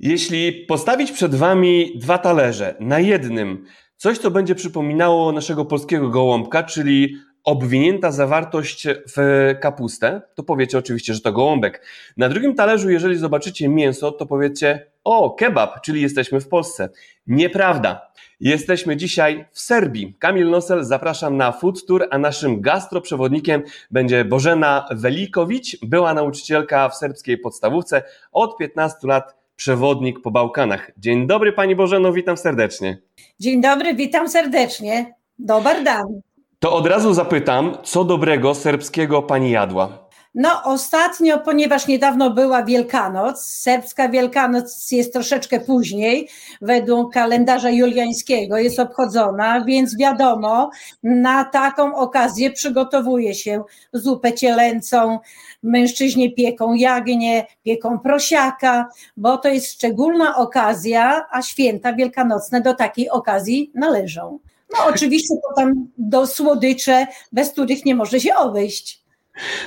Jeśli postawić przed Wami dwa talerze, na jednym coś, co będzie przypominało naszego polskiego gołąbka, czyli obwinięta zawartość w kapustę, to powiecie oczywiście, że to gołąbek. Na drugim talerzu, jeżeli zobaczycie mięso, to powiecie, o, kebab, czyli jesteśmy w Polsce. Nieprawda. Jesteśmy dzisiaj w Serbii. Kamil Nosel, zapraszam na Food Tour, a naszym gastroprzewodnikiem będzie Bożena Welikowicz, była nauczycielka w serbskiej podstawówce, od 15 lat przewodnik po Bałkanach. Dzień dobry Pani Bożeno, witam serdecznie. Dzień dobry, witam serdecznie. Dobar dan. To od razu zapytam, co dobrego serbskiego Pani jadła? No, ostatnio, ponieważ niedawno była Wielkanoc, serbska Wielkanoc jest troszeczkę później, według kalendarza juliańskiego jest obchodzona, więc wiadomo, na taką okazję przygotowuje się zupę cielęcą, mężczyźni pieką jagnię, pieką prosiaka, bo to jest szczególna okazja, a święta wielkanocne do takiej okazji należą. No oczywiście potem do słodycze, bez których nie może się obejść.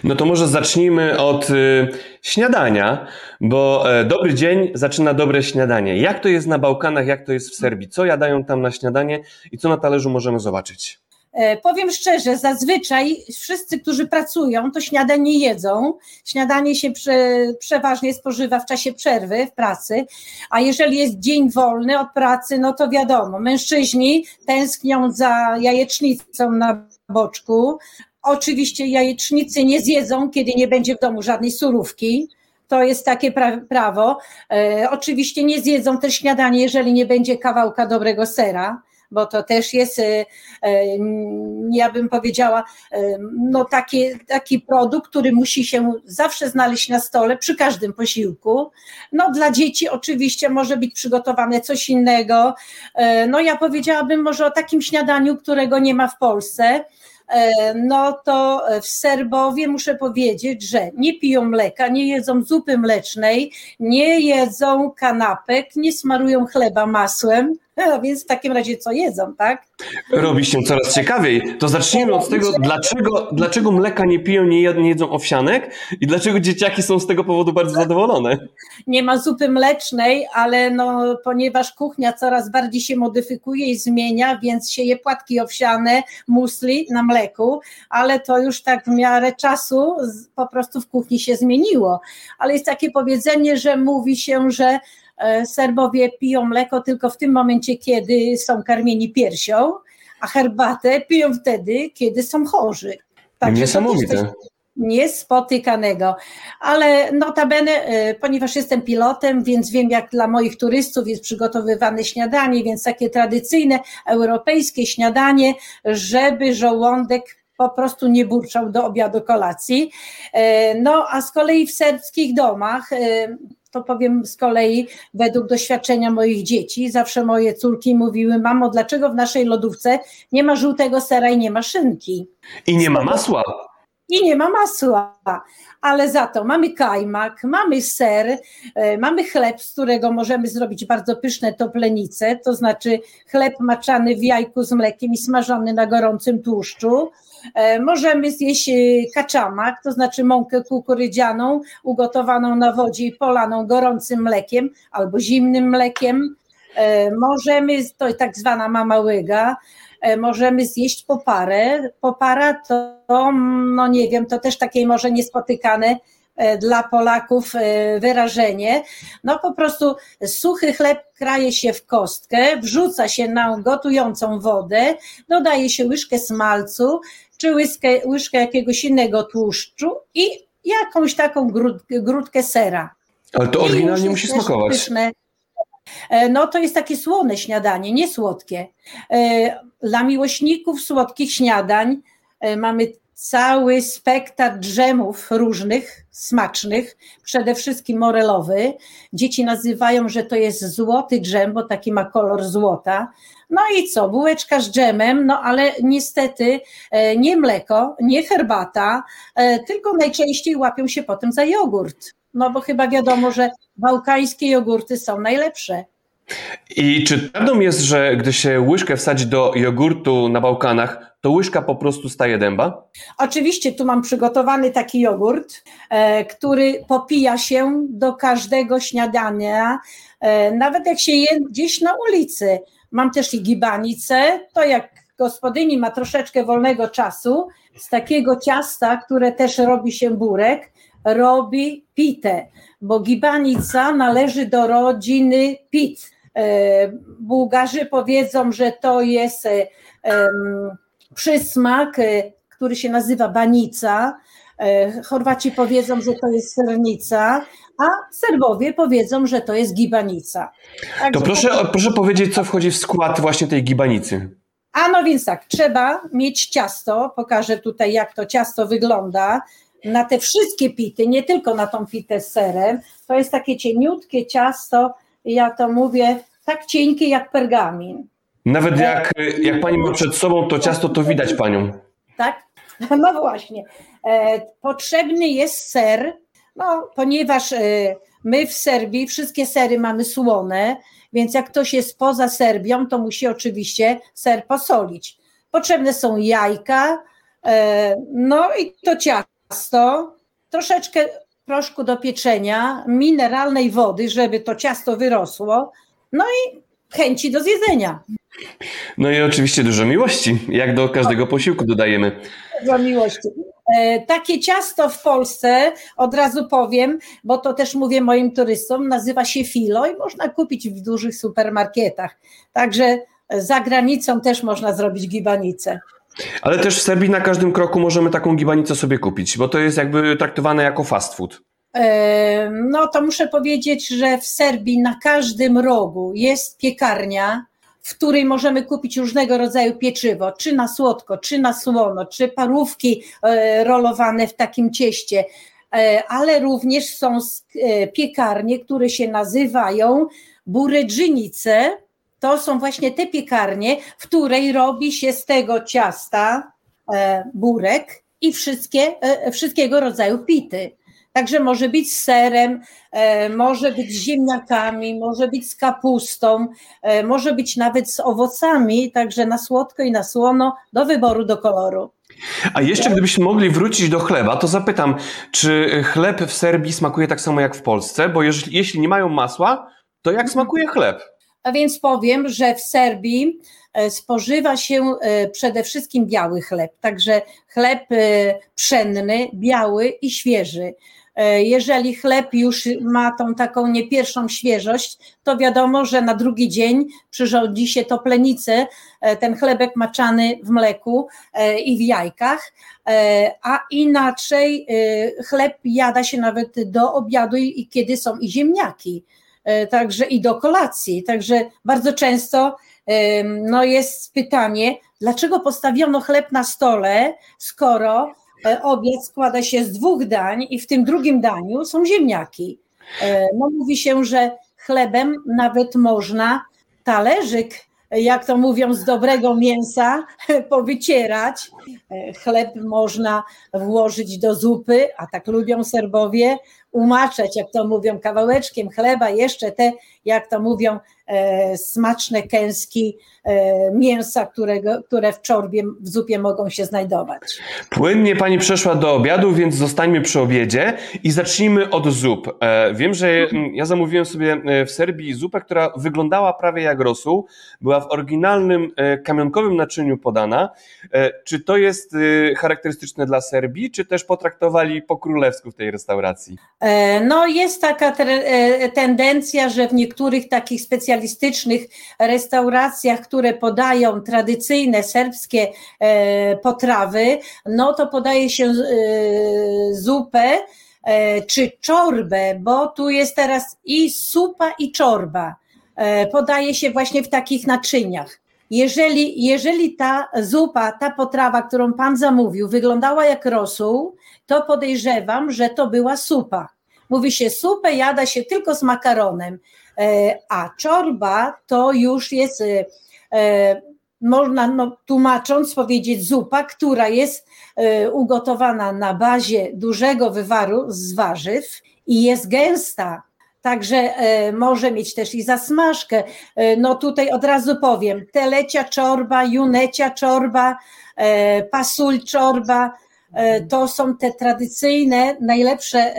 No to może zacznijmy od y, śniadania, bo e, dobry dzień zaczyna dobre śniadanie. Jak to jest na Bałkanach, jak to jest w Serbii? Co jadają tam na śniadanie i co na talerzu możemy zobaczyć? E, powiem szczerze, zazwyczaj wszyscy, którzy pracują, to śniadanie jedzą. Śniadanie się prze, przeważnie spożywa w czasie przerwy w pracy, a jeżeli jest dzień wolny od pracy, no to wiadomo, mężczyźni tęsknią za jajecznicą na boczku, Oczywiście jajecznicy nie zjedzą, kiedy nie będzie w domu żadnej surówki. To jest takie pra prawo. E, oczywiście nie zjedzą też śniadanie, jeżeli nie będzie kawałka dobrego sera, bo to też jest, e, e, ja bym powiedziała, no taki, taki produkt, który musi się zawsze znaleźć na stole przy każdym posiłku. No dla dzieci oczywiście może być przygotowane coś innego. No ja powiedziałabym może o takim śniadaniu, którego nie ma w Polsce no to w Serbowie muszę powiedzieć, że nie piją mleka, nie jedzą zupy mlecznej, nie jedzą kanapek, nie smarują chleba masłem, więc w takim razie co jedzą, tak? Robi się coraz ciekawiej. To zacznijmy od tego, dlaczego, dlaczego mleka nie piją, nie jedzą owsianek i dlaczego dzieciaki są z tego powodu bardzo zadowolone. Nie ma zupy mlecznej, ale no, ponieważ kuchnia coraz bardziej się modyfikuje i zmienia, więc się je płatki owsiane, musli na mleku, ale to już tak w miarę czasu po prostu w kuchni się zmieniło. Ale jest takie powiedzenie, że mówi się, że Serbowie piją mleko tylko w tym momencie, kiedy są karmieni piersią, a herbatę piją wtedy, kiedy są chorzy. Także Niesamowite niespotykanego. Ale notabene, e, ponieważ jestem pilotem, więc wiem, jak dla moich turystów jest przygotowywane śniadanie, więc takie tradycyjne europejskie śniadanie, żeby żołądek po prostu nie burczał do obiadu kolacji. E, no a z kolei w serbskich domach to powiem z kolei według doświadczenia moich dzieci, zawsze moje córki mówiły, mamo, dlaczego w naszej lodówce nie ma żółtego sera i nie ma szynki? I nie ma masła. I nie ma masła, ale za to mamy kajmak, mamy ser, e, mamy chleb, z którego możemy zrobić bardzo pyszne toplenice, to znaczy chleb maczany w jajku z mlekiem i smażony na gorącym tłuszczu. E, możemy zjeść e, kaczamak, to znaczy mąkę kukurydzianą, ugotowaną na wodzie i polaną gorącym mlekiem albo zimnym mlekiem. Możemy, to tak zwana mama łyga, możemy zjeść poparę. Popara to, no nie wiem, to też takie może niespotykane dla Polaków wyrażenie. No po prostu suchy chleb kraje się w kostkę, wrzuca się na gotującą wodę, dodaje się łyżkę smalcu, czy łyżkę, łyżkę jakiegoś innego tłuszczu i jakąś taką grud, grudkę sera. Ale to oryginalnie musi smakować. Pyszne. E, no to jest takie słone śniadanie, nie słodkie. E, dla miłośników słodkich śniadań e, mamy cały spektakl drzemów różnych, smacznych, przede wszystkim morelowy. Dzieci nazywają, że to jest złoty drzem, bo taki ma kolor złota. No i co, bułeczka z dżemem, no ale niestety nie mleko, nie herbata, tylko najczęściej łapią się potem za jogurt. No bo chyba wiadomo, że bałkańskie jogurty są najlepsze. I czy prawdą jest, że gdy się łyżkę wsadzi do jogurtu na Bałkanach, to łyżka po prostu staje dęba? Oczywiście tu mam przygotowany taki jogurt, e, który popija się do każdego śniadania, e, nawet jak się je gdzieś na ulicy. Mam też i gibanicę, to jak gospodyni ma troszeczkę wolnego czasu, z takiego ciasta, które też robi się burek, robi pitę, bo gibanica należy do rodziny pit. E, Bułgarzy powiedzą, że to jest e, przysmak, e, który się nazywa banica. Chorwaci powiedzą, że to jest sernica, a Serbowie powiedzą, że to jest gibanica. Także to proszę, to... proszę powiedzieć, co wchodzi w skład właśnie tej gibanicy. A no więc tak, trzeba mieć ciasto. Pokażę tutaj, jak to ciasto wygląda. Na te wszystkie pity, nie tylko na tą pitę z serem. To jest takie cieniutkie ciasto, ja to mówię, tak cienkie jak pergamin. Nawet jak, jak pani ma przed sobą to ciasto, to widać panią. Tak? No właśnie. E, potrzebny jest ser, no, ponieważ e, my w Serbii wszystkie sery mamy słone, więc jak ktoś jest poza Serbią, to musi oczywiście ser posolić. Potrzebne są jajka, e, no i to ciasto, troszeczkę proszku do pieczenia, mineralnej wody, żeby to ciasto wyrosło, no i chęci do zjedzenia. No i oczywiście dużo miłości, jak do każdego posiłku dodajemy. Dużo miłości. E, takie ciasto w Polsce, od razu powiem, bo to też mówię moim turystom, nazywa się filo i można kupić w dużych supermarketach. Także za granicą też można zrobić gibanicę. Ale też w Serbii na każdym kroku możemy taką gibanicę sobie kupić, bo to jest jakby traktowane jako fast food. E, no to muszę powiedzieć, że w Serbii na każdym rogu jest piekarnia, w której możemy kupić różnego rodzaju pieczywo, czy na słodko, czy na słono, czy parówki e, rolowane w takim cieście, e, ale również są piekarnie, które się nazywają buredżynice. To są właśnie te piekarnie, w której robi się z tego ciasta burek i wszystkie, wszystkiego rodzaju pity. Także może być z serem, e, może być z ziemniakami, może być z kapustą, e, może być nawet z owocami, także na słodko i na słono, do wyboru, do koloru. A jeszcze gdybyśmy mogli wrócić do chleba, to zapytam, czy chleb w Serbii smakuje tak samo jak w Polsce? Bo jeśli, jeśli nie mają masła, to jak smakuje chleb? A więc powiem, że w Serbii e, spożywa się przede wszystkim biały chleb, także chleb pszenny, biały i świeży. E, jeżeli chleb już ma tą taką nie pierwszą świeżość, to wiadomo, że na drugi dzień przyrządzi się toplenicę, e, ten chlebek maczany w mleku e, i w jajkach, a inaczej chleb jada się nawet do obiadu i kiedy są i ziemniaki, także i do kolacji. Także bardzo często no jest pytanie, dlaczego postawiono chleb na stole, skoro E, obiad składa się z dwóch dań i w tym drugim daniu są ziemniaki. E, no, mówi się, że chlebem nawet można talerzyk, jak to mówią, z dobrego mięsa powycierać. E, chleb można włożyć do zupy, a tak lubią Serbowie, umaczać, jak to mówią, kawałeczkiem chleba, jeszcze te, jak to mówią, e, smaczne kęski e, mięsa, którego, które w czorbie, w zupie mogą się znajdować. Płynnie Pani przeszła do obiadu, więc zostańmy przy obiedzie i zacznijmy od zup. E, wiem, że ja zamówiłem sobie e, w Serbii zupę, która wyglądała prawie jak rosół, była w oryginalnym e, kamionkowym naczyniu podana. E, czy to jest charakterystyczne dla Serbii, czy też potraktowali po królewsku w tej restauracji? E, no, jest taka e, tendencja, że w niektórych takich specjalistycznych restauracjach, które podają tradycyjne serbskie e, potrawy, no to podaje się zupę czy czorbę, bo tu jest teraz i supa, i czorba. Podaje się właśnie w takich naczyniach. Jeżeli, jeżeli ta zupa, ta potrawa, którą Pan zamówił, wyglądała jak rosół, to podejrzewam, że to była supa. Mówi się, supę jada się tylko z makaronem, e, a czorba to już jest, e, e, można no, tłumacząc powiedzieć, zupa, która jest ugotowana na bazie dużego wywaru z warzyw i jest gęsta. Także e, może mieć też i zasmażkę. E, no tutaj od razu powiem, telecia czorba, junecia czorba, e, pasul czorba, to są te tradycyjne, najlepsze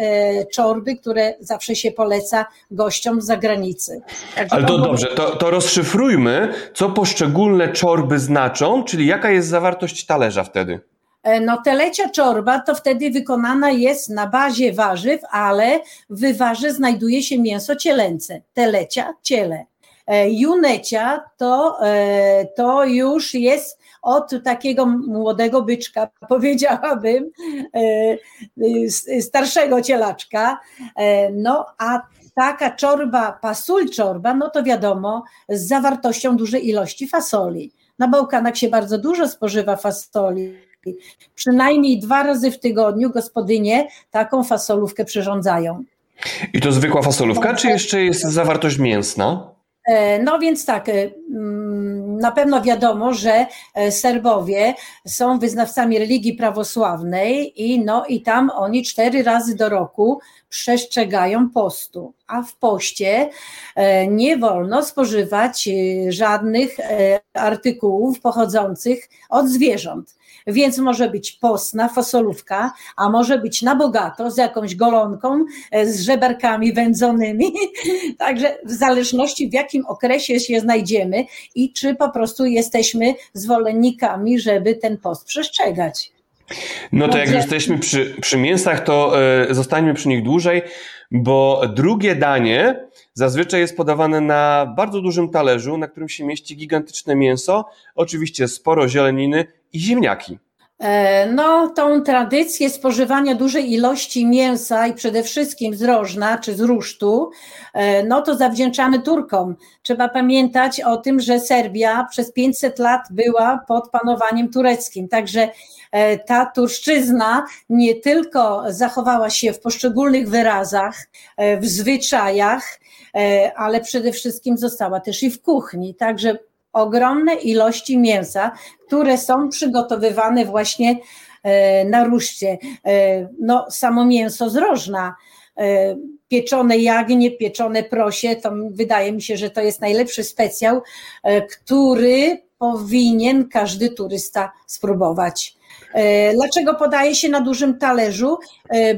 czorby, które zawsze się poleca gościom z zagranicy. Także Ale to dobrze, to, to rozszyfrujmy, co poszczególne czorby znaczą, czyli jaka jest zawartość talerza wtedy. E, no telecia czorba to wtedy wykonana jest na bazie warzyw, ale w wywarze znajduje się mięso cielęce. Telecia, ciele. E, junecia to, e, to już jest od takiego młodego byczka, powiedziałabym, starszego cielaczka. No a taka czorba, pasul czorba, no to wiadomo, z zawartością dużej ilości fasoli. Na Bałkanach się bardzo dużo spożywa fasoli Przynajmniej dwa razy w tygodniu gospodynie taką fasolówkę przyrządzają. I to zwykła fasolówka, czy jeszcze jest zawartość mięsna? E, no więc tak, e, mm, na pewno wiadomo, że e, Serbowie są wyznawcami religii prawosławnej i, no, i tam oni cztery razy do roku przestrzegają postu, a w poście nie wolno spożywać żadnych artykułów pochodzących od zwierząt więc może być postna fasolówka, a może być na bogato z jakąś golonką, e, z żeberkami wędzonymi. Także w zależności w jakim okresie się znajdziemy i czy po prostu jesteśmy zwolennikami, żeby ten post przestrzegać. No to jak już jesteśmy przy, przy mięsach, to y, zostańmy przy nich dłużej, bo drugie danie zazwyczaj jest podawane na bardzo dużym talerzu, na którym się mieści gigantyczne mięso, oczywiście sporo zieleniny i ziemniaki. E, no, tą tradycję spożywania dużej ilości mięsa i przede wszystkim z rożna czy z rusztu, e, no to zawdzięczamy Turkom. Trzeba pamiętać o tym, że Serbia przez 500 lat była pod panowaniem tureckim, także e, ta turszczyzna nie tylko zachowała się w poszczególnych wyrazach, w zwyczajach, ale przede wszystkim została też i w kuchni. Także ogromne ilości mięsa, które są przygotowywane właśnie e, na ruszcie. E, no, samo mięso z rożna, e, pieczone jagnie, pieczone prosie, to wydaje mi się, że to jest najlepszy specjał, który powinien każdy turysta spróbować. Dlaczego podaje się na dużym talerzu?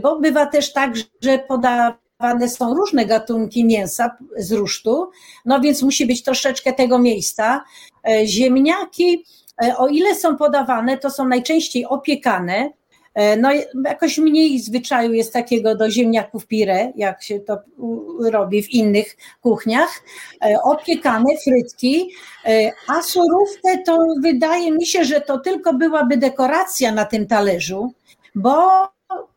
Bo bywa też tak, że poda podawane są różne gatunki mięsa z rusztu, no więc musi być troszeczkę tego miejsca. Ziemniaki, o ile są podawane, to są najczęściej opiekane, e, no, jakoś mniej zwyczaju jest takiego do ziemniaków pire, jak się to robi w innych kuchniach. Opiekane frytki, a surówkę to wydaje mi się, że to tylko byłaby dekoracja na tym talerzu, bo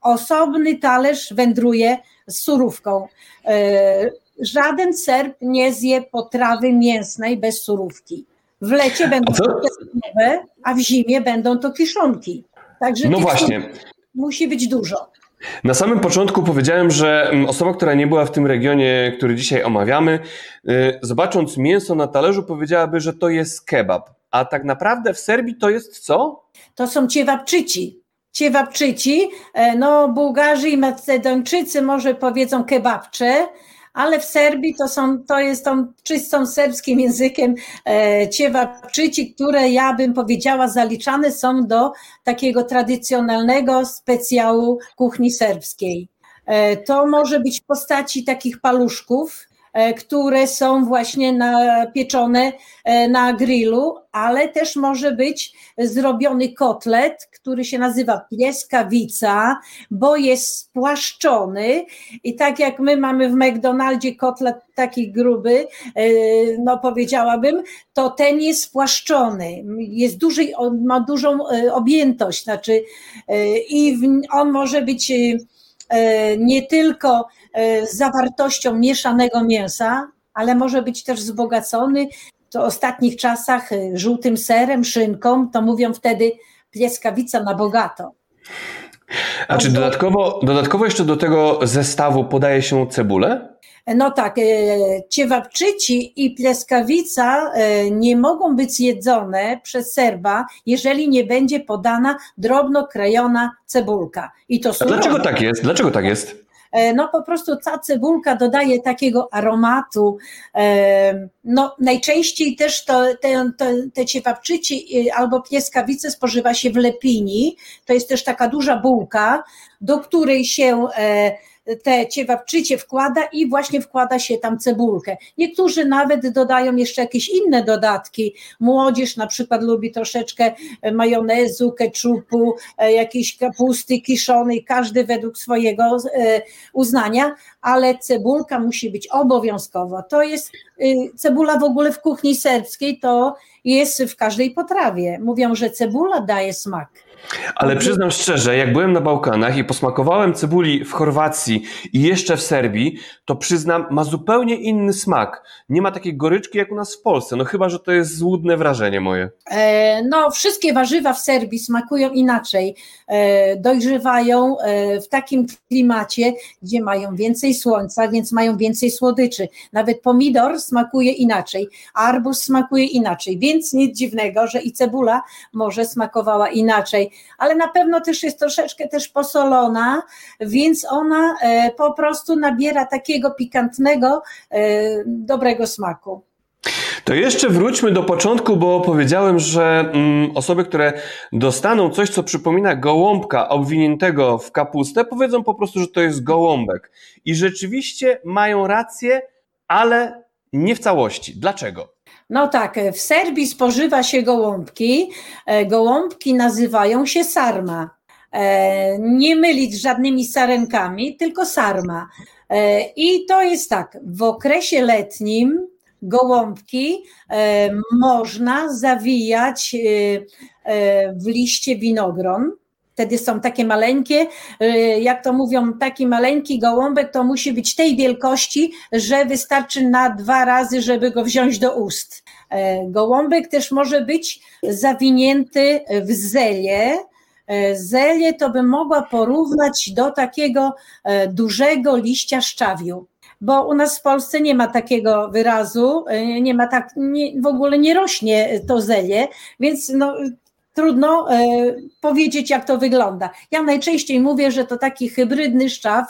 osobny talerz wędruje z surówką. E, żaden Serb nie zje potrawy mięsnej bez surówki. W lecie będą to nowe, a w zimie będą to kiszonki. Także no właśnie. Musi być dużo. Na samym początku powiedziałem, że mm, osoba, która nie była w tym regionie, który dzisiaj omawiamy, y, zobacząc mięso na talerzu, powiedziałaby, że to jest kebab. A tak naprawdę w Serbii to jest co? To są ciewabczyci. Ciewabczyci, e, no Bułgarzy i Macedończycy może powiedzą kebabcze, ale w Serbii to, są, to jest tą czystą serbskim językiem e, ciewabczyci, które ja bym powiedziała zaliczane są do takiego tradycjonalnego specjału kuchni serbskiej. E, to może być w postaci takich paluszków, które są właśnie napieczone e, na grillu, ale też może być zrobiony kotlet, który się nazywa pieskawica, bo jest spłaszczony. I tak jak my mamy w McDonaldzie kotlet taki gruby, e, no powiedziałabym, to ten jest spłaszczony, jest duży, ma dużą objętość, znaczy i on może być nie tylko z zawartością mieszanego mięsa, ale może być też wzbogacony to w ostatnich czasach y, żółtym serem, szynką, to mówią wtedy pieskawica na bogato. A czy dodatkowo, dodatkowo jeszcze do tego zestawu podaje się cebulę? No tak, y, ciewabczyci i pleskawica y, nie mogą być jedzone przez Serba, jeżeli nie będzie podana drobno krajona cebulka. I to dlaczego tak jest? Dlaczego tak jest? E, no po prostu ta cebulka dodaje takiego aromatu. E, no najczęściej też to, te, te, te ciepawczyci albo pieskawice spożywa się w lepini. To jest też taka duża bułka, do której się e, te ciewapczycie wkłada i właśnie wkłada się tam cebulkę. Niektórzy nawet dodają jeszcze jakieś inne dodatki. Młodzież na przykład lubi troszeczkę majonezu, keczupu, e, jakiejś kapusty kiszonej, każdy według swojego e, uznania, ale cebulka musi być obowiązkowa. To jest cebula w ogóle w kuchni serbskiej, to jest w każdej potrawie. Mówią, że cebula daje smak. Ale przyznam szczerze, jak byłem na Bałkanach i posmakowałem cebuli w Chorwacji i jeszcze w Serbii, to przyznam, ma zupełnie inny smak. Nie ma takiej goryczki jak u nas w Polsce. No chyba, że to jest złudne wrażenie moje. E, no, wszystkie warzywa w Serbii smakują inaczej. E, dojrzewają e, w takim klimacie, gdzie mają więcej słońca, więc mają więcej słodyczy. Nawet pomidor smakuje inaczej, arbuz smakuje inaczej, więc nic dziwnego, że i cebula może smakowała inaczej ale na pewno też jest troszeczkę też posolona, więc ona e, po prostu nabiera takiego pikantnego, e, dobrego smaku. To jeszcze wróćmy do początku, bo powiedziałem, że mm, osoby, które dostaną coś, co przypomina gołąbka obwiniętego w kapustę, powiedzą po prostu, że to jest gołąbek. I rzeczywiście mają rację, ale nie w całości. Dlaczego? No tak, w Serbii spożywa się gołąbki. E, gołąbki nazywają się sarma. E, nie mylić z żadnymi sarenkami, tylko sarma. E, I to jest tak, w okresie letnim gołąbki można zawijać w liście winogron wtedy są takie maleńkie, y, jak to mówią, taki maleńki gołąbek to musi być tej wielkości, że wystarczy na dwa razy, żeby go wziąć do ust. E, gołąbek też może być zawinięty w zelie, e, Zelie to bym mogła porównać do takiego e, dużego liścia szczawiu bo u nas w Polsce nie ma takiego wyrazu, nie ma tak, nie, w ogóle nie rośnie to zelie, więc no, trudno e, powiedzieć, jak to wygląda. Ja najczęściej mówię, że to taki hybrydny szczaw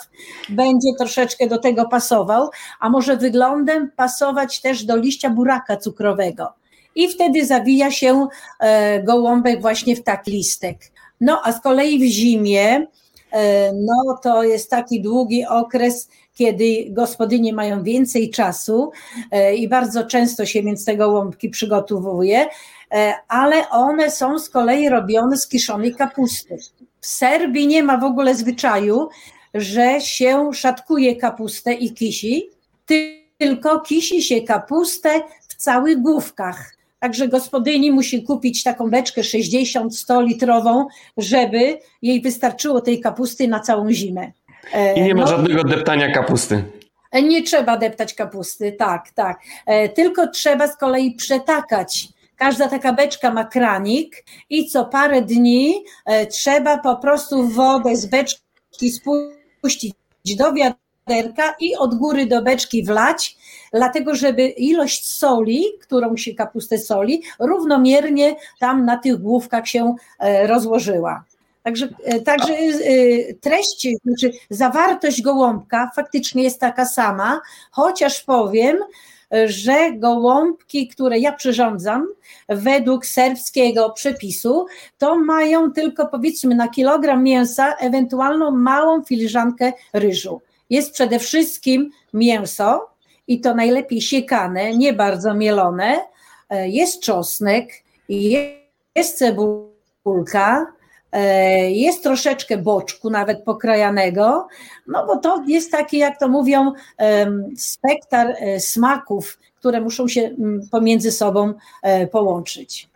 będzie troszeczkę do tego pasował, a może wyglądem pasować też do liścia buraka cukrowego. I wtedy zawija się e, gołąbek właśnie w taki listek. No a z kolei w zimie, e, no to jest taki długi okres, kiedy gospodynie mają więcej czasu i bardzo często się więc te gołąbki przygotowuje, E, ale one są z kolei robione z kiszonej kapusty. W Serbii nie ma w ogóle zwyczaju, że się szatkuje kapustę i kisi, tylko kisi się kapustę w całych główkach. Także gospodyni musi kupić taką beczkę 60-100 litrową, żeby jej wystarczyło tej kapusty na całą zimę. E, I nie ma no, żadnego deptania kapusty. Nie trzeba deptać kapusty, tak, tak. E, tylko trzeba z kolei przetakać Każda taka beczka ma kranik i co parę dni e, trzeba po prostu wodę z beczki spuścić do wiaderka i od góry do beczki wlać, dlatego żeby ilość soli, którą się kapustę soli, równomiernie tam na tych główkach się e, rozłożyła. Także, e, także treść, znaczy zawartość gołąbka faktycznie jest taka sama, chociaż powiem, że gołąbki, które ja przyrządzam według serbskiego przepisu, to mają tylko powiedzmy na kilogram mięsa ewentualną małą filiżankę ryżu. Jest przede wszystkim mięso i to najlepiej siekane, nie bardzo mielone, e, jest czosnek, jest cebulka, E, jest troszeczkę boczku, nawet pokrajanego, no bo to jest taki, jak to mówią, spektar e, smaków, które muszą się pomiędzy sobą e, połączyć.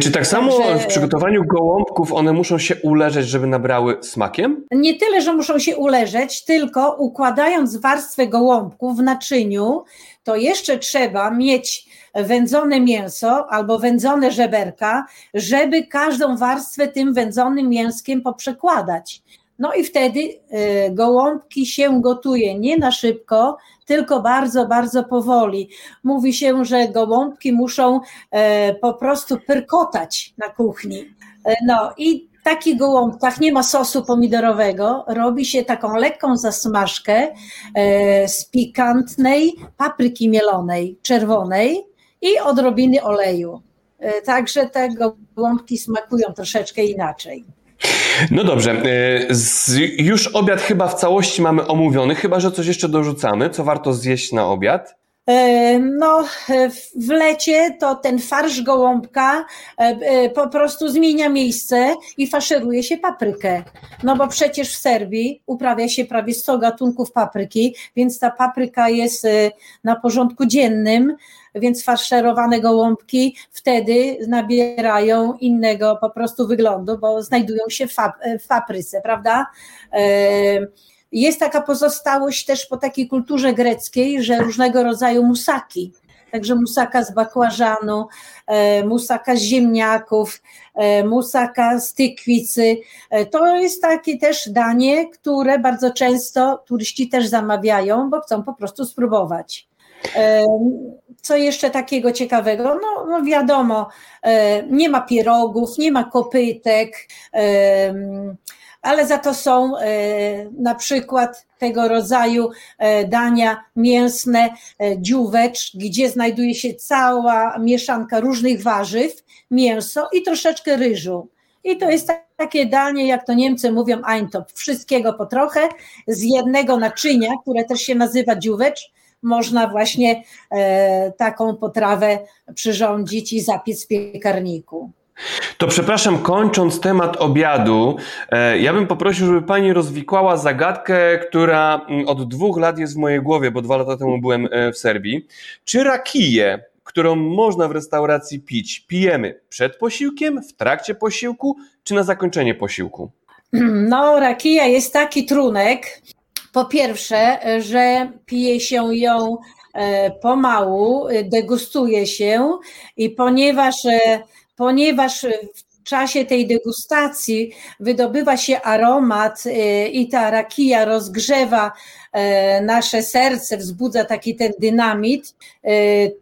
Czy tak samo Także, w przygotowaniu gołąbków one muszą się uleżeć, żeby nabrały smakiem? Nie tyle, że muszą się uleżeć, tylko układając warstwę gołąbków w naczyniu, to jeszcze trzeba mieć wędzone mięso albo wędzone żeberka, żeby każdą warstwę tym wędzonym mięskiem poprzekładać. No i wtedy e, gołąbki się gotuje nie na szybko, tylko bardzo, bardzo powoli. Mówi się, że gołąbki muszą e, po prostu pyrkotać na kuchni. E, no i takich gołąbkach nie ma sosu pomidorowego, robi się taką lekką zasmażkę e, z pikantnej papryki mielonej, czerwonej i odrobiny oleju. E, także te gołąbki smakują troszeczkę inaczej. No dobrze, e, już obiad chyba w całości mamy omówiony, chyba że coś jeszcze dorzucamy, co warto zjeść na obiad. E, no, w lecie to ten farsz gołąbka po prostu zmienia miejsce i faszeruje się paprykę. No bo przecież w Serbii uprawia się prawie 100 gatunków papryki, więc ta papryka jest na porządku dziennym więc faszerowane gołąbki wtedy nabierają innego po prostu wyglądu, bo znajdują się w papryce, prawda? Jest taka pozostałość też po takiej kulturze greckiej, że różnego rodzaju musaki, także musaka z bakłażanu, e, musaka z ziemniaków, e, musaka z tykwicy. E, to jest takie też danie, które bardzo często turyści też zamawiają, bo chcą po prostu spróbować. Co jeszcze takiego ciekawego? No, no wiadomo, nie ma pierogów, nie ma kopytek, ale za to są e, na przykład tego rodzaju e, dania mięsne, dziówecz, gdzie znajduje się cała mieszanka różnych warzyw, mięso i troszeczkę ryżu. I to jest takie danie, jak to Niemcy mówią, Eintop, wszystkiego po trochę, z jednego naczynia, które też się nazywa dziówecz, można właśnie e, taką potrawę przyrządzić i zapiec w piekarniku. To przepraszam, kończąc temat obiadu, e, ja bym poprosił, żeby Pani rozwikłała zagadkę, która mm, od dwóch lat jest w mojej głowie, bo dwa lata temu byłem e, w Serbii. Czy rakiję, którą można w restauracji pić, pijemy przed posiłkiem, w trakcie posiłku, czy na zakończenie posiłku? No, rakija jest taki trunek, po pierwsze, że pije się ją e, pomału, degustuje się i ponieważ, ponieważ w czasie tej degustacji wydobywa się aromat e, i ta rakija rozgrzewa nasze serce, wzbudza taki ten dynamit,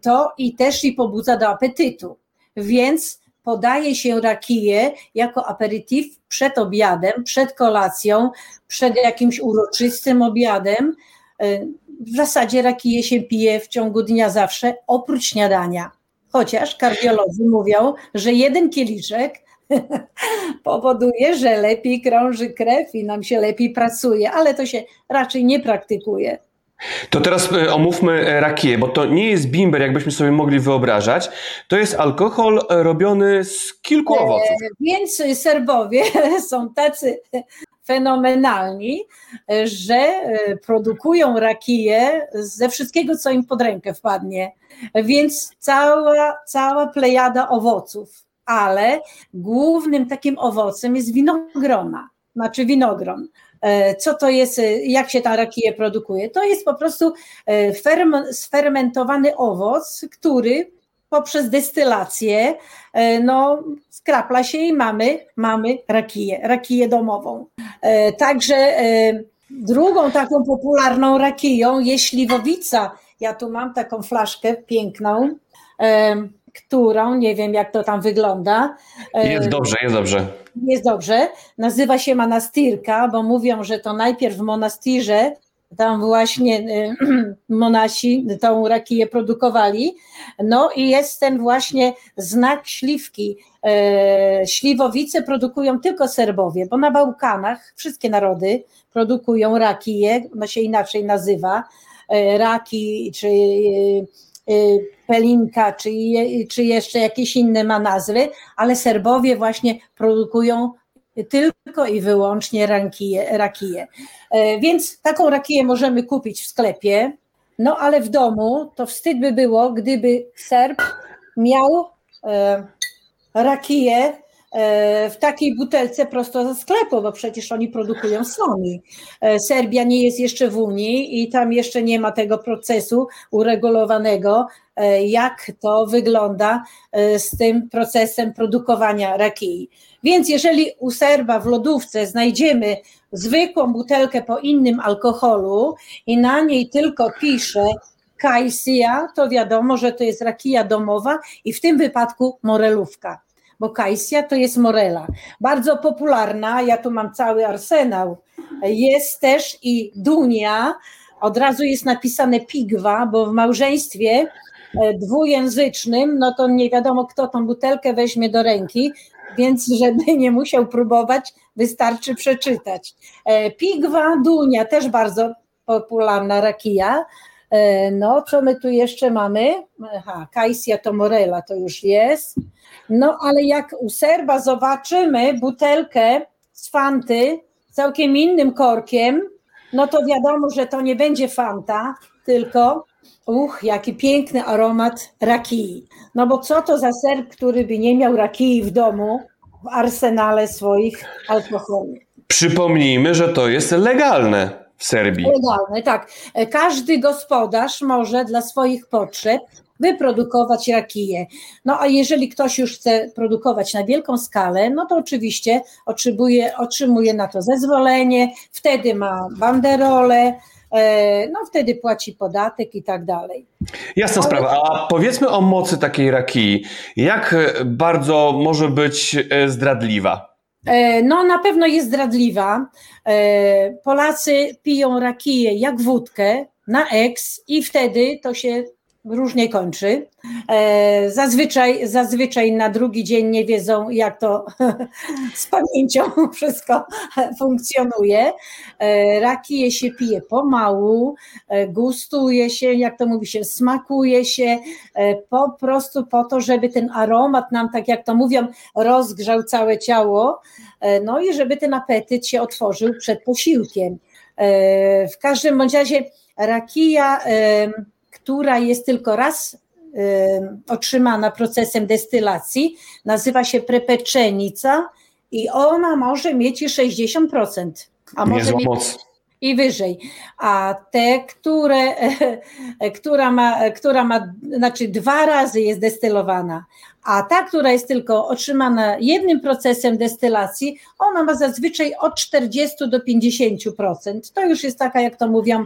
to i też i pobudza do apetytu. Więc podaje się rakiję jako aperitif przed obiadem, przed kolacją, przed jakimś uroczystym obiadem. E, w zasadzie rakiję się pije w ciągu dnia zawsze, oprócz śniadania. Chociaż kardiolodzy mówią, że jeden kieliszek powoduje, że lepiej krąży krew i nam się lepiej pracuje, ale to się raczej nie praktykuje. To teraz e, omówmy e, rakiję, bo to nie jest bimber, jakbyśmy sobie mogli wyobrażać. To jest alkohol robiony z kilku owoców. E, więc Serbowie są tacy fenomenalni, że produkują rakiję ze wszystkiego, co im pod rękę wpadnie. Więc cała, cała plejada owoców, ale głównym takim owocem jest winogrona, znaczy winogron. E, co to jest, e, jak się ta rakija produkuje? To jest po prostu e, sfermentowany owoc, który poprzez destylację no, skrapla się i mamy, mamy rakiję, rakiję domową. Także drugą taką popularną rakiją jest śliwowica. Ja tu mam taką flaszkę piękną, którą, nie wiem jak to tam wygląda. Jest dobrze, jest dobrze jest dobrze. Nazywa się monastyrka, bo mówią, że to najpierw w monastyrze tam właśnie y, monasi tą rakiję produkowali. No i jest ten właśnie znak śliwki. E, śliwowice produkują tylko Serbowie, bo na Bałkanach wszystkie narody produkują rakiję, ona się inaczej nazywa, e, raki czy e, pelinka, czy, czy jeszcze jakieś inne ma nazwy, ale Serbowie właśnie produkują tylko i wyłącznie rakije, rakije. Więc taką rakiję możemy kupić w sklepie, no ale w domu to wstyd by było, gdyby Serb miał e, rakiję w takiej butelce prosto ze sklepu, bo przecież oni produkują sami. E, Serbia nie jest jeszcze w Unii i tam jeszcze nie ma tego procesu uregulowanego, e, jak to wygląda z tym procesem produkowania rakii. Więc jeżeli u Serba w lodówce znajdziemy zwykłą butelkę po innym alkoholu i na niej tylko pisze Kajsia, to wiadomo, że to jest rakija domowa i w tym wypadku morelówka bo kajsia to jest morela. Bardzo popularna, ja tu mam cały arsenał. Jest też i dunia, od razu jest napisane pigwa, bo w małżeństwie e, dwujęzycznym, no to nie wiadomo, kto tą butelkę weźmie do ręki, więc żeby nie musiał próbować, wystarczy przeczytać. E, pigwa, dunia, też bardzo popularna rakija. E, no, co my tu jeszcze mamy? Aha, Kajsia to Morela to już jest. No, ale jak u Serba zobaczymy butelkę z Fanty całkiem innym korkiem, no to wiadomo, że to nie będzie Fanta, tylko uch, jaki piękny aromat rakii. No bo co to za serb, który by nie miał rakii w domu, w arsenale swoich alkoholi? Przypomnijmy, że to jest legalne w Serbii. Legalne, tak. Każdy gospodarz może dla swoich potrzeb wyprodukować rakiję. No a jeżeli ktoś już chce produkować na wielką skalę, no to oczywiście otrzymuje, otrzymuje na to zezwolenie, wtedy ma banderole, e, no wtedy płaci podatek i tak dalej. Jasna Ale... sprawa, a powiedzmy o mocy takiej rakii. Jak bardzo może być e, zdradliwa? E, no, na pewno jest zdradliwa. Polacy piją rakiję jak wódkę na eks i wtedy to się różnie kończy. E, zazwyczaj, zazwyczaj na drugi dzień nie wiedzą, jak to z pamięcią wszystko funkcjonuje. Rakije się pije pomału, gustuje się, jak to mówi się, smakuje się, po prostu po to, żeby ten aromat nam, tak jak to mówią, rozgrzał całe ciało E, no i żeby ten apetyt się otworzył przed posiłkiem. E, w każdym bądź razie rakija, e, która jest tylko raz otrzymana procesem destylacji, nazywa się prepeczenica i ona może mieć i 60%. A może mieć, moc i wyżej. A te, które, która, ma, która ma, znaczy dwa razy jest destylowana, a ta, która jest tylko otrzymana jednym procesem destylacji, ona ma zazwyczaj od 40 do 50%. To już jest taka, jak to mówią, e,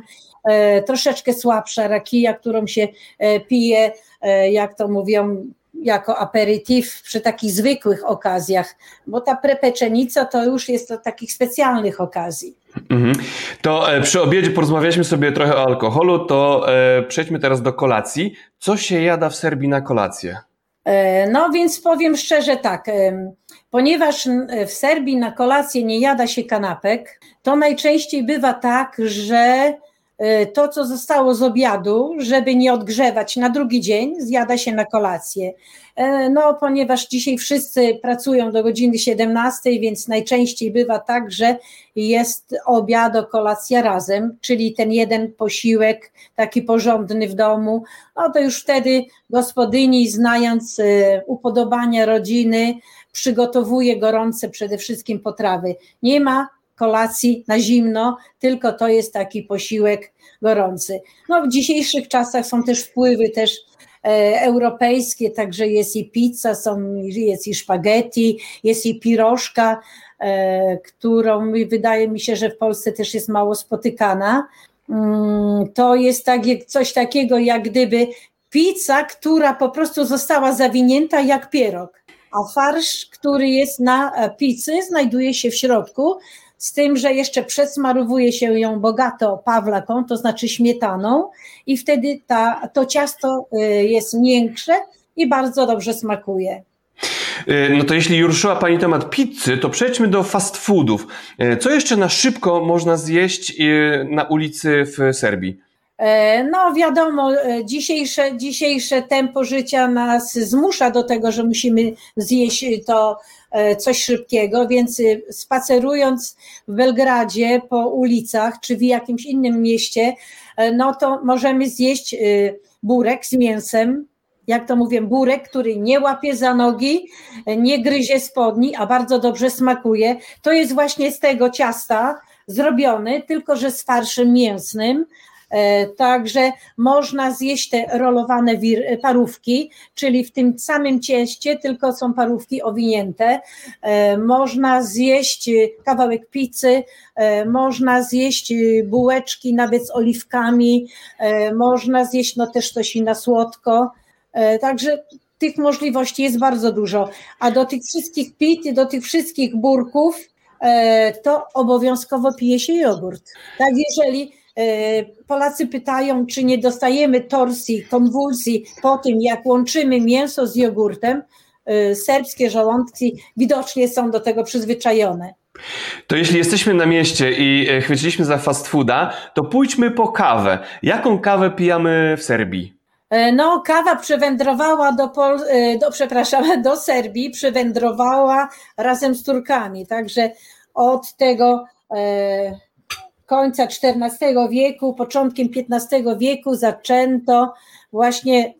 troszeczkę słabsza rakija, którą się e, pije, e, jak to mówią, jako aperitif przy takich zwykłych okazjach, bo ta prepeczenica to już jest do takich specjalnych okazji. Mhm. To e, przy obiedzie porozmawialiśmy sobie trochę o alkoholu, to e, przejdźmy teraz do kolacji. Co się jada w Serbii na kolację? E, no więc powiem szczerze tak, ponieważ w Serbii na kolację nie jada się kanapek, to najczęściej bywa tak, że to, co zostało z obiadu, żeby nie odgrzewać na drugi dzień, zjada się na kolację. Y, no, ponieważ dzisiaj wszyscy pracują do godziny 17, więc najczęściej bywa tak, że jest obiad, kolacja razem, czyli ten jeden posiłek taki porządny w domu, no to już wtedy gospodyni, znając y, upodobania rodziny, przygotowuje gorące przede wszystkim potrawy. Nie ma kolacji na zimno, tylko to jest taki posiłek gorący. No, w dzisiejszych czasach są też wpływy też e, europejskie, także jest i pizza, są, jest i spaghetti, jest i pirożka, e, którą wydaje mi się, że w Polsce też jest mało spotykana. Mm, to jest tak, coś takiego, jak gdyby pizza, która po prostu została zawinięta jak pierog, a farsz, który jest na pizzy, znajduje się w środku z tym, że jeszcze przesmarowuje się ją bogato pawlaką, to znaczy śmietaną i wtedy ta, to ciasto y, jest miększe i bardzo dobrze smakuje. Y, no to jeśli ruszyła Pani temat pizzy, to przejdźmy do fast foodów. Y, co jeszcze na szybko można zjeść na ulicy w Serbii? E, no wiadomo, e, dzisiejsze, dzisiejsze tempo życia nas zmusza do tego, że musimy zjeść to e, coś szybkiego, więc spacerując w Belgradzie po ulicach czy w jakimś innym mieście, no to możemy zjeść burek z mięsem, jak to mówię, burek, który nie łapie za nogi, nie gryzie spodni, a bardzo dobrze smakuje. To jest właśnie z tego ciasta zrobiony, tylko że z farszem mięsnym, także można zjeść te rolowane parówki, czyli w tym samym cieście, tylko są parówki owinięte. E, można zjeść kawałek pizzy, e, można zjeść bułeczki nawet z oliwkami, można zjeść no też coś na słodko. Także tych możliwości jest bardzo dużo, a do tych wszystkich pit, do tych wszystkich burków, e, to obowiązkowo pije się jogurt. Tak, jeżeli e, Polacy pytają, czy nie dostajemy torsji, konwulsji po tym, jak łączymy mięso z jogurtem, e, serbskie żołądki widocznie są do tego przyzwyczajone. To jeśli jesteśmy na mieście i chwyciliśmy za fast fooda, to pójdźmy po kawę. Jaką kawę pijamy w Serbii? E, no, kawa przywędrowała do, Pol, e, do, przepraszam, do Serbii, przywędrowała razem z Turkami, także od tego e, końca XIV wieku, początkiem XV wieku zaczęto właśnie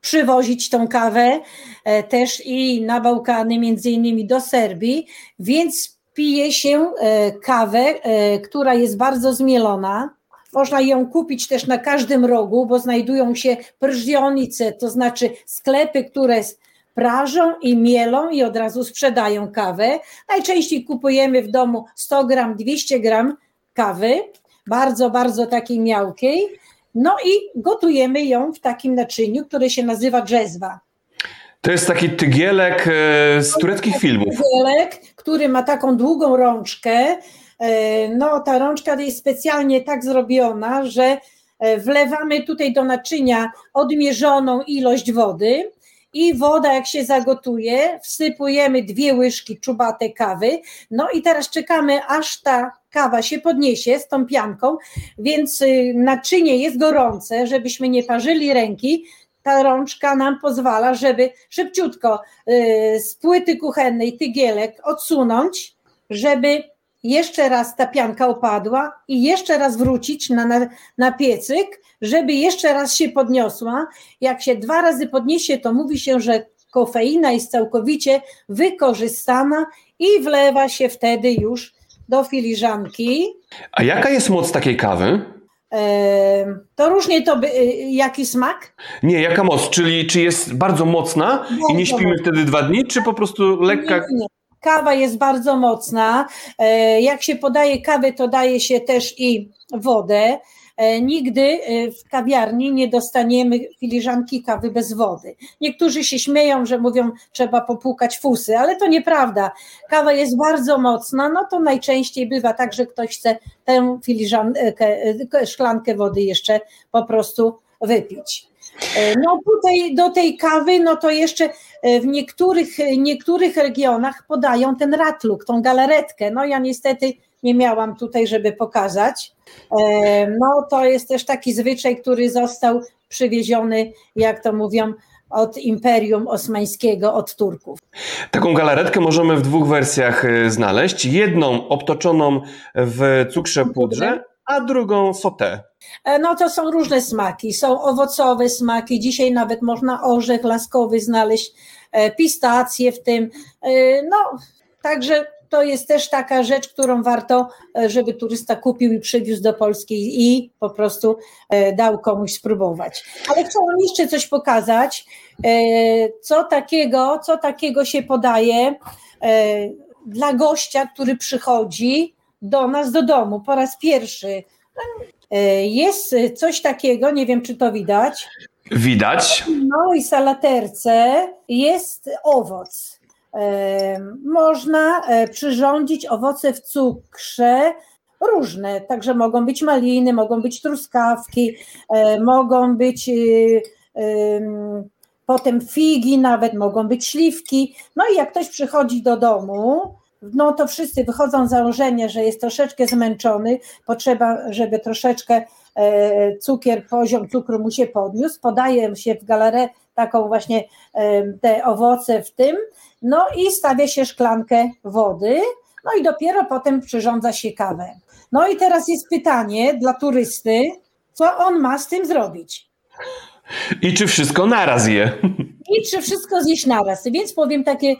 przywozić tą kawę e, też i na Bałkany, między innymi do Serbii, więc pije się e, kawę, e, która jest bardzo zmielona, można ją kupić też na każdym rogu, bo znajdują się prżionice, to znaczy sklepy, które prażą i mielą i od razu sprzedają kawę. Najczęściej kupujemy w domu 100 gram, 200 gram kawy, bardzo, bardzo takiej miałkiej. No i gotujemy ją w takim naczyniu, które się nazywa dżezwa. To jest taki tygielek e, z tureckich filmów. Tygielek, który ma taką długą rączkę, E, no ta rączka jest specjalnie tak zrobiona, że e, wlewamy tutaj do naczynia odmierzoną ilość wody i woda jak się zagotuje, wsypujemy dwie łyżki czubate kawy, no i teraz czekamy aż ta kawa się podniesie z tą pianką, więc y, naczynie jest gorące, żebyśmy nie parzyli ręki, ta rączka nam pozwala, żeby szybciutko y, z płyty kuchennej tygielek odsunąć, żeby jeszcze raz ta pianka opadła i jeszcze raz wrócić na, na, na piecyk, żeby jeszcze raz się podniosła. Jak się dwa razy podniesie, to mówi się, że kofeina jest całkowicie wykorzystana i wlewa się wtedy już do filiżanki. A jaka jest moc takiej kawy? To różnie to by, y, jaki smak? Nie, jaka moc, czyli czy jest bardzo mocna bardzo i nie śpimy mocna. wtedy dwa dni, czy po prostu lekka? Nie, nie. Kawa jest bardzo mocna. E, jak się podaje kawę, to daje się też i wodę. E, nigdy e, w kawiarni nie dostaniemy filiżanki kawy bez wody. Niektórzy się śmieją, że mówią, trzeba popłukać fusy, ale to nieprawda. Kawa jest bardzo mocna, no to najczęściej bywa tak, że ktoś chce tę filiżankę, szklankę wody jeszcze po prostu wypić. E, no tutaj do tej kawy, no to jeszcze e, w niektórych, niektórych regionach podają ten ratluk, tą galaretkę. No ja niestety nie miałam tutaj, żeby pokazać. E, no to jest też taki zwyczaj, który został przywieziony, jak to mówią, od Imperium Osmańskiego, od Turków. Taką galaretkę możemy w dwóch wersjach znaleźć. Jedną obtoczoną w cukrze pudrze, a drugą sauté. E, no to są różne smaki. Są owocowe smaki. Dzisiaj nawet można orzech laskowy znaleźć, e, pistacje w tym. E, no, także to jest też taka rzecz, którą warto, żeby turysta kupił i przywiózł do Polski i po prostu dał komuś spróbować. Ale chciałam jeszcze coś pokazać, co takiego, co takiego się podaje dla gościa, który przychodzi do nas do domu po raz pierwszy. E, jest coś takiego, nie wiem czy to widać. Widać. W małej salaterce jest owoc. E, można e, przyrządzić owoce w cukrze różne, także mogą być maliny, mogą być truskawki, mogą być potem figi, nawet mogą być śliwki. No i jak ktoś przychodzi do domu, no to wszyscy wychodzą z założenia, że jest troszeczkę zmęczony, potrzeba, żeby troszeczkę e, cukier, poziom cukru mu się podniósł, podaje się w galerę taką właśnie e, te owoce w tym, no i stawia się szklankę wody, no i dopiero potem przyrządza się kawę. No i teraz jest pytanie dla turysty, co on ma z tym zrobić? I czy wszystko naraz je? I czy wszystko zjeść naraz? Więc powiem takie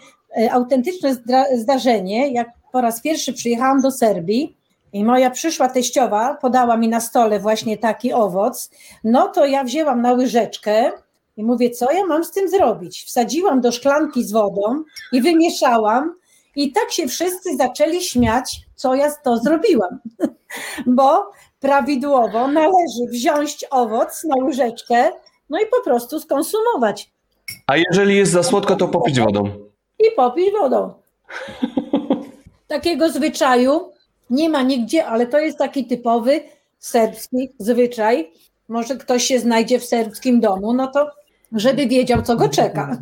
autentyczne zdarzenie, jak po raz pierwszy przyjechałam do Serbii i moja przyszła teściowa podała mi na stole właśnie taki owoc, no to ja wzięłam na łyżeczkę i mówię, co ja mam z tym zrobić? Wsadziłam do szklanki z wodą i wymieszałam i tak się wszyscy zaczęli śmiać, co ja to zrobiłam, bo prawidłowo należy wziąć owoc na łyżeczkę, no i po prostu skonsumować. A jeżeli jest za słodko, to popić wodą. I popić wodą. Takiego zwyczaju nie ma nigdzie, ale to jest taki typowy serbski zwyczaj. Może ktoś się znajdzie w serbskim domu, no to żeby wiedział, co go czeka.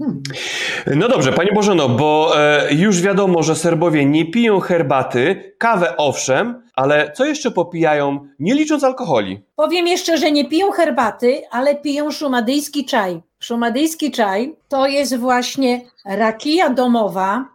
No dobrze, Pani Bożeno, bo e, już wiadomo, że Serbowie nie piją herbaty, kawę owszem, ale co jeszcze popijają, nie licząc alkoholi? Powiem jeszcze, że nie piją herbaty, ale piją szumadyjski czaj. Szumadyjski czaj to jest właśnie rakija domowa,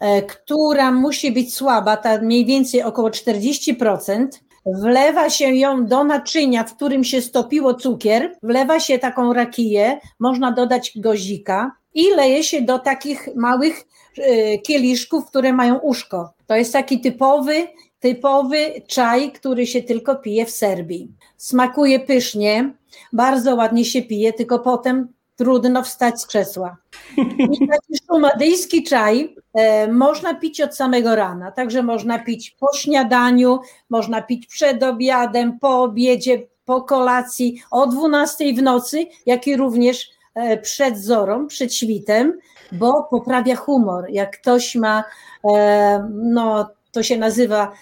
e, która musi być słaba, ta mniej więcej około 40%. Wlewa się ją do naczynia, w którym się stopiło cukier, wlewa się taką rakiję, można dodać gozika i leje się do takich małych e, kieliszków, które mają uszko. To jest taki typowy, typowy czaj, który się tylko pije w Serbii. Smakuje pysznie, bardzo ładnie się pije, tylko potem trudno wstać z krzesła. I szumadyjski czaj e, można pić od samego rana, także można pić po śniadaniu, można pić przed obiadem, po obiedzie, po kolacji, o 12 w nocy, jak i również e, przed zorą, przed świtem, bo poprawia humor. Jak ktoś ma e, no, to się nazywa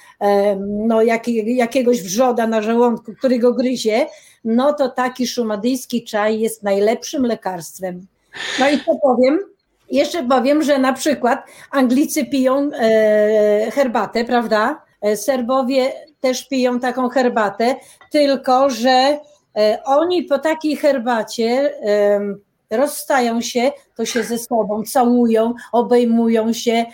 no, jak, jakiegoś wrzoda na żołądku, który go gryzie, no to taki szumadyjski czaj jest najlepszym lekarstwem. No i co powiem? Jeszcze powiem, że na przykład Anglicy piją e, herbatę, prawda? E, Serbowie też piją taką herbatę, tylko że e, oni po takiej herbacie rozstają się, to się ze sobą całują, obejmują się.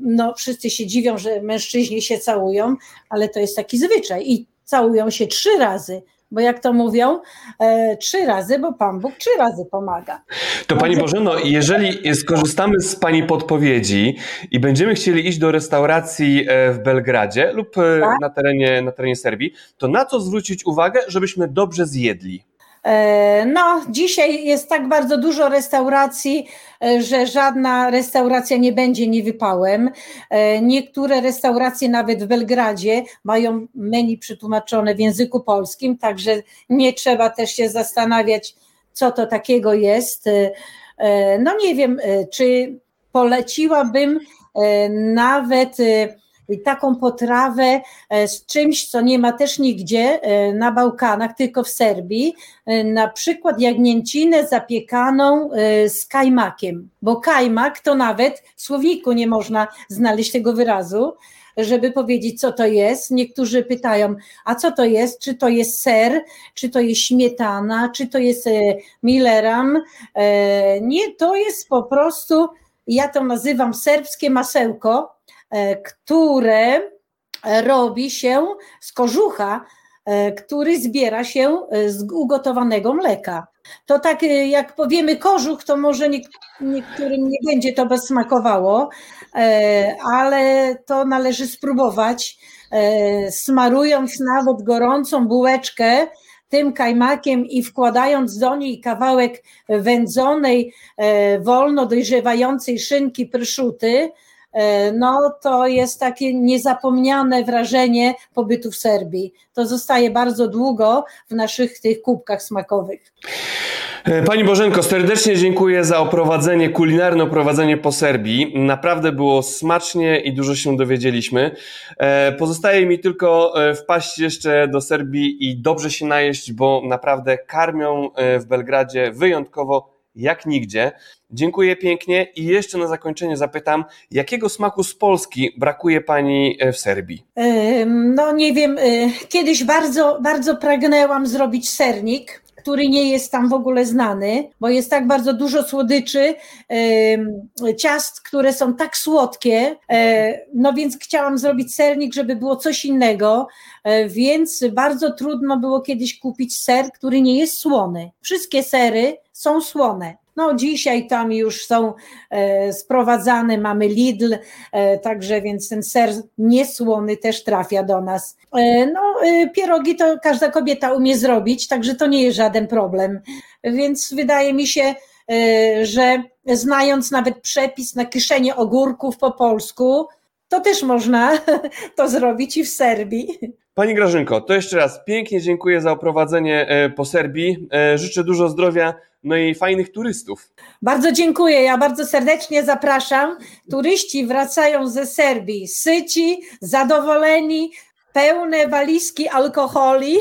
No, wszyscy się dziwią, że mężczyźni się całują, ale to jest taki zwyczaj i całują się trzy razy bo jak to mówią, e, trzy razy, bo Pan Bóg trzy razy pomaga. To Pani Bożeno, jeżeli skorzystamy z Pani podpowiedzi i będziemy chcieli iść do restauracji e, w Belgradzie lub e, tak? na, terenie, na terenie Serbii, to na co zwrócić uwagę, żebyśmy dobrze zjedli? E, no, dzisiaj jest tak bardzo dużo restauracji, e, że żadna restauracja nie będzie niewypałem. E, niektóre restauracje nawet w Belgradzie mają menu przetłumaczone w języku polskim, także nie trzeba też się zastanawiać, co to takiego jest. No nie wiem, czy poleciłabym nawet taką potrawę e, z czymś, co nie ma też nigdzie e, na Bałkanach, tylko w Serbii, e, na przykład jagnięcinę zapiekaną z kajmakiem, bo kajmak to nawet w słowniku nie można znaleźć tego wyrazu, żeby powiedzieć, co to jest. Niektórzy pytają, a co to jest? Czy to jest ser, czy to jest śmietana, czy to jest mileram? Nie, to jest po prostu, ja to nazywam serbskie masełko, które robi się z kożucha, e, który zbiera się e, z ugotowanego mleka. To tak jak powiemy kożuch, to może niektórym nie będzie to bezsmakowało, ale to należy spróbować, smarując nawet gorącą bułeczkę tym kajmakiem i wkładając do niej kawałek wędzonej, wolno dojrzewającej szynki prszuty, E, no to jest takie niezapomniane wrażenie pobytu w Serbii. To zostaje bardzo długo w naszych tych kubkach smakowych. E, pani Bożenko, serdecznie dziękuję za oprowadzenie, kulinarne oprowadzenie po Serbii. Naprawdę było smacznie i dużo się dowiedzieliśmy. E, pozostaje mi tylko wpaść jeszcze do Serbii i dobrze się najeść, bo naprawdę karmią w Belgradzie wyjątkowo jak nigdzie. Dziękuję pięknie i jeszcze na zakończenie zapytam, jakiego smaku z Polski brakuje Pani e, w Serbii? No nie wiem, e, kiedyś bardzo, bardzo pragnęłam zrobić sernik, który nie jest tam w ogóle znany, bo jest tak bardzo dużo słodyczy, ciast, które są tak słodkie, e, no więc chciałam zrobić sernik, żeby było coś innego, więc bardzo trudno było kiedyś kupić ser, który nie jest słony. Wszystkie sery są słone. No dzisiaj tam już są e, sprowadzane, mamy Lidl, e, także więc ten ser niesłony też trafia do nas. E, no pierogi to każda kobieta umie zrobić, także to nie jest żaden problem. Więc wydaje mi się, że znając nawet przepis na kieszenie ogórków po polsku, to też można to zrobić i w Serbii. Pani Grażynko, to jeszcze raz pięknie dziękuję za oprowadzenie po Serbii. Życzę dużo zdrowia, no i fajnych turystów. Bardzo dziękuję. Ja bardzo serdecznie zapraszam. Turyści wracają ze Serbii syci, zadowoleni, pełne walizki alkoholi.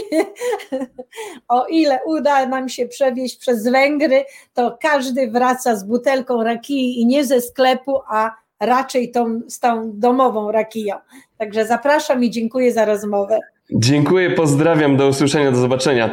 o ile uda nam się przewieźć przez Węgry, to każdy wraca z butelką rakii i nie ze sklepu, a raczej tą, z tą domową rakiją. Także zapraszam i dziękuję za rozmowę. Dziękuję, pozdrawiam, do usłyszenia, do zobaczenia.